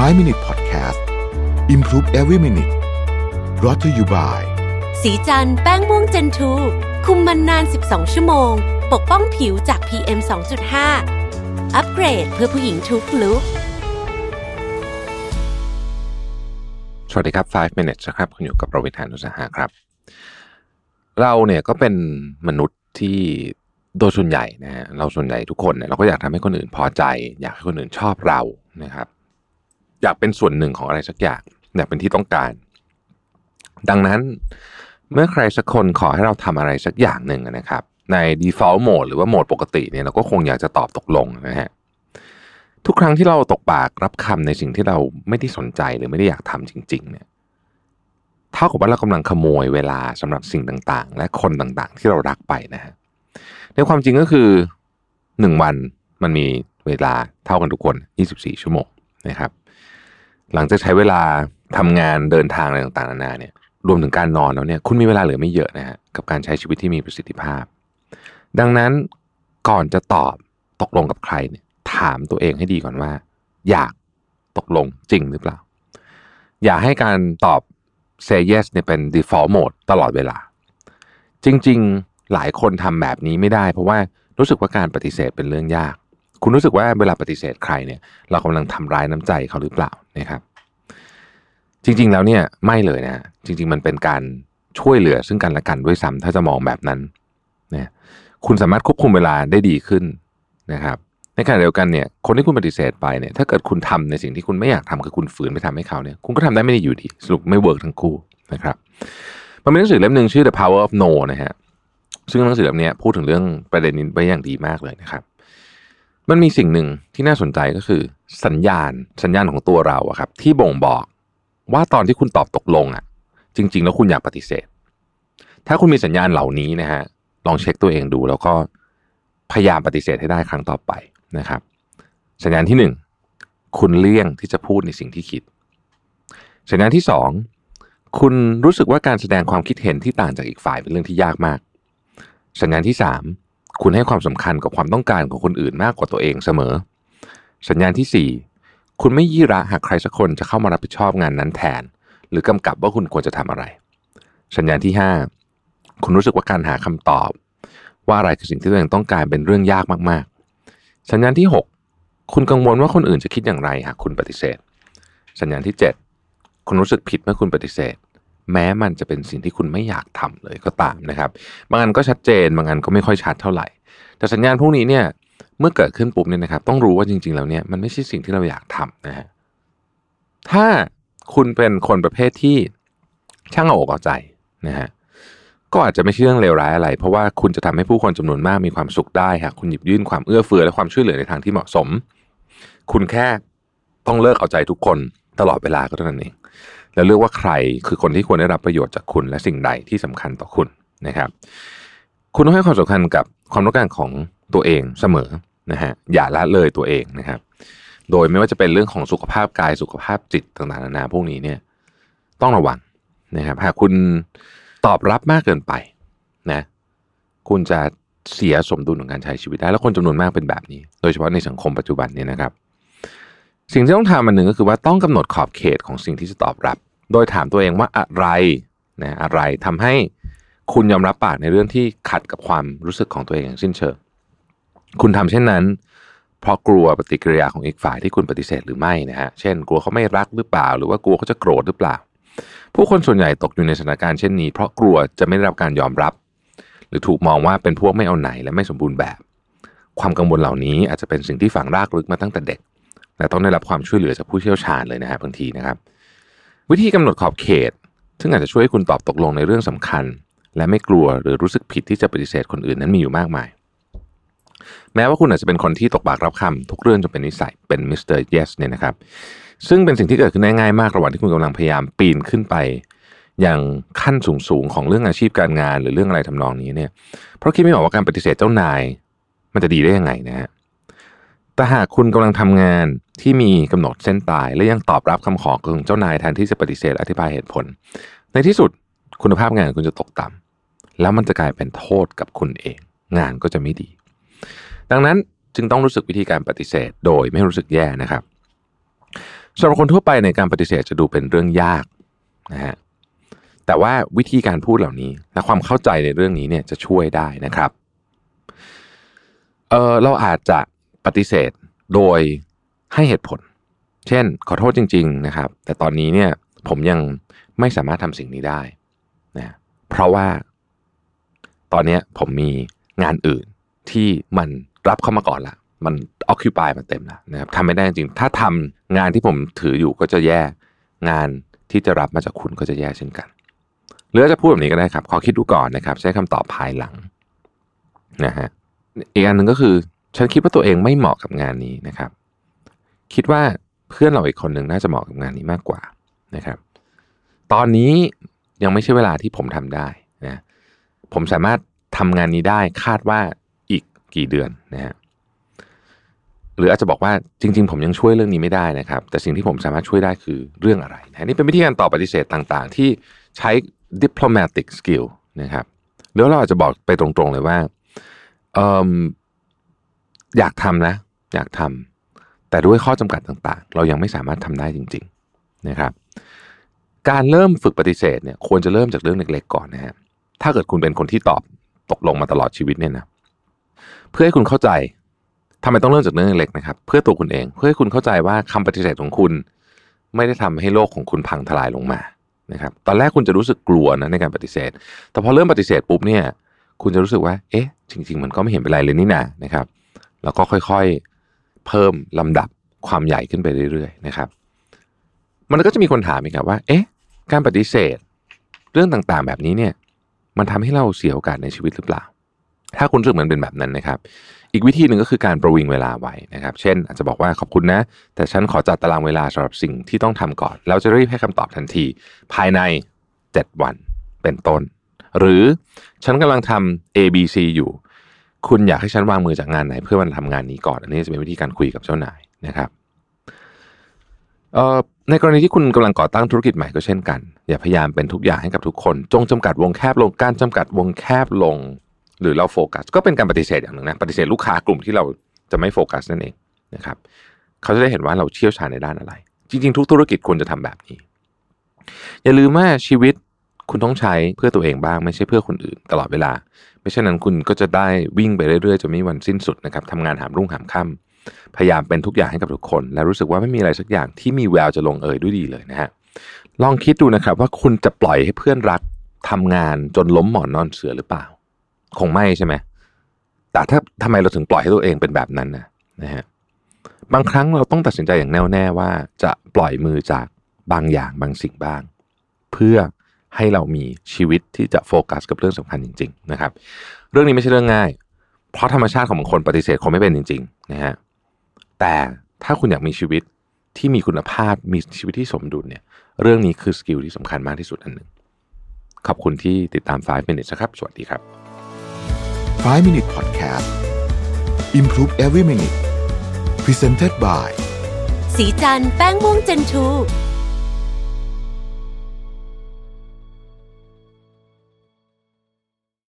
5 Minute Podcast Improve Every Minute รอ t ธออยู่บ่ายสีจันแป้งม่วงเจนทูคุมมันนาน 12 ชั่วโมง ปกป้องผิวจาก PM 2.5 อัปเกรดเพื่อผู้หญิงทุกลุกสวัสดีครับ 5 minutes นะครับ คุณอยู่กับประวิทยานุสาหะครับ เราเนี่ยก็เป็นมนุษย์ที่โดยส่วนใหญ่นะฮะเราส่วนใหญ่ทุกคนเนี่ยเราก็อยากทำให้คนอื่นพอใจ อยากให้คนอื่นชอบเรานะครับ อยากเป็นส่วนหนึ่งของอะไรสักอย่างอยากเป็นที่ต้องการ ดังนั้นเมื่อใครสักคนขอให้เราทำอะไรสักอย่างหนึ่งนะครับ ใน default mode หรือว่าโหมดปกติเนี่ยเราก็คงอยากจะตอบตกลงนะฮะทุกครั้งที่เราตกปากรับคำในสิ่งที่เราไม่ได้สนใจหรือไม่ได้อยากทำจริง ๆ เนี่ยเท่ากับว่าเรากำลังขโมยเวลาสำหรับสิ่งต่างๆ และคนต่างๆ ที่เรารักไปนะฮะในความจริงก็คือหนึ่งวันมันมีเวลาเท่ากันทุกคน 24 ชั่วโมงนะครับ หลังจากใช้เวลาทำงานเดินทางอะไรต่างๆนานาเนี่ยรวมถึงการนอนแล้วเนี่ยคุณมีเวลาเหลือไม่เยอะนะฮะกับการใช้ชีวิตที่มีประสิทธิภาพ ดังนั้นก่อนจะตอบตกลงกับใครเนี่ยถามตัวเองให้ดีก่อนว่า อยากตกลงจริงหรือเปล่า อย่าให้การตอบ say yes เนี่ยเป็น default mode ตลอดเวลา จริง ๆ หลายคนทำแบบนี้ไม่ได้ เพราะว่ารู้สึกว่าการปฏิเสธเป็นเรื่องยาก คุณรู้สึกว่าเวลาปฏิเสธใครเนี่ย เรากำลังทำร้ายน้ำใจเขาหรือเปล่านะครับ จริง ๆ แล้วเนี่ยไม่เลยนะจริง ๆ มันเป็นการช่วยเหลือซึ่งกันและกันด้วยซ้ำถ้าจะมองแบบนั้นนะคุณสามารถควบคุมเวลาได้ดีขึ้นนะครับ ในขณะเดียวกันเนี่ย คนที่คุณปฏิเสธไปเนี่ย ถ้าเกิดคุณทำในสิ่งที่คุณไม่อยากทำคือคุณฝืนไปทำให้เขาเนี่ย คุณก็ทำได้ไม่ได้อยู่ดี สรุปไม่เวิร์กทั้งคู่นะครับ มันมีหนังสือเล่มหนึ่งชื่อ The Power of No นะฮะ ซึ่งหนังสือเล่มนี้พูดถึงเรื่องประเด็นนี้ไว้อย่างดีมากเลยนะครับ มันมีสิ่งหนึ่งที่น่าสนใจก็คือ สัญญาณสัญญาณของตัวเราอะครับ ที่บ่งบอกว่าตอนที่คุณตอบตกลงอะจริง ๆ แล้วคุณอยากปฏิเสธ ถ้าคุณมีสัญญาณเหล่านี้นะฮะลองเช็คตัวเองดู แล้วก็พยายามปฏิเสธให้ได้ครั้งต่อไปนะครับ สัญญาณที่หนึ่งคุณเลี่ยงที่จะพูดในสิ่งที่คิด สัญญาณที่สองคุณรู้สึกว่าการแสดงความคิดเห็นที่ต่างจากอีกฝ่ายเป็นเรื่องที่ยากมาก สัญญาณที่สาม คุณให้ความสำคัญกับความต้องการของคนอื่นมากกว่าตัวเองเสมอ สัญญาณที่สี่คุณไม่ยี่ระหากใครสักคนจะเข้ามารับผิดชอบงานนั้นแทน หรือกำกับว่าคุณควรจะทำอะไร สัญญาณที่ห้าคุณรู้สึกว่าการหาคำตอบ ว่าอะไรคือสิ่งที่ตัวเองต้องการเป็นเรื่องยากมากๆ สัญญาณที่หกคุณกังวลว่าคนอื่นจะคิดอย่างไรหากคุณปฏิเสธ สัญญาณที่เจ็ดคุณรู้สึกผิดเมื่อคุณปฏิเสธ แม้มันจะเป็นสิ่งที่คุณไม่อยากทำเลยก็ตามนะครับ บางอันก็ชัดเจน บางอันก็ไม่ค่อยชัดเท่าไหร่ แต่สัญญาณพวกนี้เนี่ยเมื่อเกิดขึ้นปุ๊บเนี่ยนะครับ ต้องรู้ว่าจริงๆแล้วเนี่ยมันไม่ใช่สิ่งที่เราอยากทำนะฮะถ้าคุณเป็นคนประเภทที่ช่างเอาอกเอาใจนะฮะก็อาจจะไม่ใช่เรื่องเลวร้ายอะไร เพราะว่าคุณจะทำให้ผู้คนจำนวนมากมีความสุขได้หากคุณหยิบยื่นความเอื้อเฟื้อและความช่วยเหลือในทางที่เหมาะสม คุณแค่ต้องเลิกเอาใจทุกคน ตลอดเวลาก็เท่านั้นเอง แล้วเลือกว่าใครคือคนที่ควรได้รับประโยชน์จากคุณและสิ่งใดที่สำคัญต่อคุณนะครับ คุณต้องให้ความสำคัญกับความต้องการของตัวเองเสมอนะฮะอย่าละเลยตัวเองนะครับ โดยไม่ว่าจะเป็นเรื่องของสุขภาพกายสุขภาพจิตต่างๆนานาพวกนี้เนี่ยต้องระวังนะครับหากคุณตอบรับมากเกินไปนะ คุณจะเสียสมดุลของการใช้ชีวิตได้ แล้วคนจำนวนมากเป็นแบบนี้ โดยเฉพาะในสังคมปัจจุบันนี้นะครับ สิ่งที่ต้องทำอันหนึ่งก็คือว่าต้องกำหนดขอบเขตของสิ่งที่จะตอบรับ โดยถามตัวเองว่าอะไรนะอะไรทำให้คุณยอมรับปากในเรื่องที่ขัดกับความรู้สึกของตัวเองอย่างสิ้นเชิง คุณทำเช่นนั้น เพราะกลัวปฏิกิริยาของอีกฝ่ายที่คุณปฏิเสธหรือไม่นะฮะ เช่น กลัวเขาไม่รักหรือเปล่า หรือว่ากลัวเขาจะโกรธหรือเปล่า ผู้คนส่วนใหญ่ตกอยู่ในสถานการณ์เช่นนี้ เพราะกลัวจะไม่ได้รับการยอมรับ หรือถูกมองว่าเป็นพวกไม่เอาไหนและไม่สมบูรณ์แบบ ความกังวลเหล่านี้อาจจะเป็นสิ่งที่ฝังรากลึกมาตั้งแต่เด็ก และต้องได้รับความช่วยเหลือจากผู้เชี่ยวชาญเลยนะฮะบางทีนะครับ วิธีกำหนดขอบเขต ซึ่งอาจจะช่วยให้คุณตอบตกลงในเรื่องสำคัญ และไม่กลัวหรือรู้สึกผิดที่จะปฏิเสธคนอื่นนั้นมีอยู่มากมาย แม้ว่าคุณอาจจะเป็นคนที่ตกปากรับคำทุกเรื่องจนเป็นนิสัยเป็น Mister Yes เนี่ยนะครับ ซึ่งเป็นสิ่งที่เกิดขึ้นได้ง่ายมากระหว่างที่คุณกำลังพยายามปีนขึ้นไปอย่างขั้นสูงๆของเรื่องอาชีพการงานหรือเรื่องอะไรทำนองนี้เนี่ย เพราะคิดไม่ออกว่าการปฏิเสธเจ้านาย มันจะดีได้ยังไงนะฮะ แต่หากคุณกำลังทำงานที่มีกำหนดเส้นตาย และยังตอบรับคำขอของเจ้านายแทนที่จะปฏิเสธอธิบายเหตุผล ในที่สุดคุณภาพงานคุณจะตกต่ำแล้วมันจะกลายเป็นโทษกับคุณเอง งานก็จะไม่ดี ดังนั้นจึงต้องรู้สึกวิธีการปฏิเสธโดยไม่รู้สึกแย่นะครับสำหรับคนทั่วไปในการปฏิเสธจะดูเป็นเรื่องยากนะฮะแต่ว่าวิธีการพูดเหล่านี้และความเข้าใจในเรื่องนี้เนี่ยจะช่วยได้นะครับเออเราอาจจะ ปฏิเสธโดยให้เหตุผล เช่น ขอโทษจริง ๆ นะครับ แต่ตอนนี้เนี่ยผมยังไม่สามารถทำสิ่งนี้ได้นะเพราะว่า ตอนนี้ผมมีงานอื่นที่มันรับเข้ามาก่อนละมันออคิวปายมาเต็มแล้วนะครับทำไม่ได้จริง ถ้าทำงานที่ผมถืออยู่ก็จะแย่งานที่จะรับมาจากคุณก็จะแย่เช่นกัน หรือจะพูดแบบนี้ก็ได้ครับ ขอคิดดูก่อนนะครับ ใช้คำตอบภายหลังนะฮะอีกอันหนึ่งก็คือ ฉันคิดว่าตัวเองไม่เหมาะกับงานนี้นะครับ คิดว่าเพื่อนเราอีกคนหนึ่งน่าจะเหมาะกับงานนี้มากกว่านะครับ ตอนนี้ยังไม่ใช่เวลาที่ผมทำได้นะผมสามารถทำงานนี้ได้คาดว่าอีกกี่เดือนนะฮะหรืออาจจะบอกว่าจริง ๆ ผมยังช่วยเรื่องนี้ไม่ได้นะครับ แต่สิ่งที่ผมสามารถช่วยได้คือเรื่องอะไรนะนี่เป็นวิธีการตอบปฏิเสธต่างๆ ที่ใช้ diplomatic skill นะครับหรือเราอาจจะบอกไปตรงๆเลยว่า อยากทำนะ อยากทำแต่ด้วยข้อจำกัดต่างๆ เรายังไม่สามารถทำได้จริง ๆนะครับ การเริ่มฝึกปฏิเสธเนี่ยควรจะเริ่มจากเรื่องเล็กๆก่อนนะฮะถ้าเกิดคุณเป็นคนที่ตอบตกลงมาตลอดชีวิตเนี่ยนะเพื่อให้คุณเข้าใจทำไมต้องเริ่มจากเรื่องเล็กๆนะครับ เพื่อตัวคุณเองเพื่อให้คุณเข้าใจว่าคำปฏิเสธของคุณ ไม่ได้ทำให้โลกของคุณพังทลายลงมานะครับตอนแรกคุณจะรู้สึกกลัวนะในการปฏิเสธ แต่พอเริ่มปฏิเสธปุ๊บเนี่ย คุณจะรู้สึกว่า เอ๊ะ จริง ๆ มันก็ไม่เห็นเป็นไรเลยนี่นานะครับ แล้วก็ค่อยๆ เพิ่มลำดับความใหญ่ขึ้นไปเรื่อยๆนะครับ มันก็จะมีคนถามอีกครับว่า เอ๊ะ การปฏิเสธ เรื่องต่างๆแบบนี้เนี่ย มันทำให้เราเสียโอกาสในชีวิตหรือเปล่า ถ้าคุณรู้สึกมันเป็นแบบนั้นนะครับ อีกวิธีหนึ่งก็คือการประวิงเวลาไว้นะครับ เช่น อาจจะบอกว่าขอบคุณนะ แต่ฉันขอจัดตารางเวลาสำหรับสิ่งที่ต้องทำก่อนแล้วจะรีบให้คำตอบทันที ภายใน 7 วันเป็นต้น หรือฉันกำลังทำ A B C อยู่ คุณอยากให้ฉันวางมือจากงานไหน เพื่อมันทำงานนี้ก่อน อันนี้จะเป็นวิธีการคุยกับเจ้านายนะครับในกรณีที่คุณกำลังก่อตั้งธุรกิจใหม่ก็เช่นกัน อย่าพยายามเป็นทุกอย่างให้กับทุกคน จงจำกัดวงแคบลงการจำกัดวงแคบลง หรือเราโฟกัส ก็เป็นการปฏิเสธอย่างหนึ่งนะปฏิเสธลูกค้ากลุ่มที่เราจะไม่โฟกัสนั่นเองนะครับเขาจะได้เห็นว่าเราเชี่ยวชาญในด้านอะไร จริง ๆ ทุกธุรกิจควรจะทำแบบนี้ อย่าลืมว่าชีวิต คุณต้องใช้เพื่อตัวเองบ้างไม่ใช่เพื่อคนอื่นตลอดเวลา ไม่เช่นนั้นคุณก็จะได้วิ่งไปเรื่อยๆจะไม่มีวันสิ้นสุดนะครับทำงานหามรุ่งหามค่ำพยายามเป็นทุกอย่างให้กับทุกคน และรู้สึกว่าไม่มีอะไรสักอย่างที่มีแววจะลงเอยด้วยดีเลยนะฮะลองคิดดูนะครับว่าคุณจะปล่อยให้เพื่อนรักทำงานจนล้มหมอนนอนเสือหรือเปล่า คงไม่ใช่ไหมแต่ถ้าทำไมเราถึงปล่อยให้ตัวเองเป็นแบบนั้นนะนะฮะบางครั้งเราต้องตัดสินใจอย่างแน่วแน่ว่าจะปล่อยมือจากบางอย่างบางสิ่งบ้าง เพื่อ ให้เรามีชีวิตที่จะโฟกัสกับเรื่องสำคัญจริง ๆ นะครับ เรื่องนี้ไม่ใช่เรื่องง่าย เพราะธรรมชาติของบางคนปฏิเสธคงไม่เป็นจริงๆนะฮะแต่ถ้าคุณอยากมีชีวิตที่มีคุณภาพมีชีวิตที่สมดุลเนี่ย เรื่องนี้คือสกิลที่สำคัญมากที่สุดอันหนึ่งขอบคุณที่ติดตาม 5 minutes นะครับ สวัสดีครับ 5 minute podcast improve every minute presented by สีจันแป้งม่วงเจนทู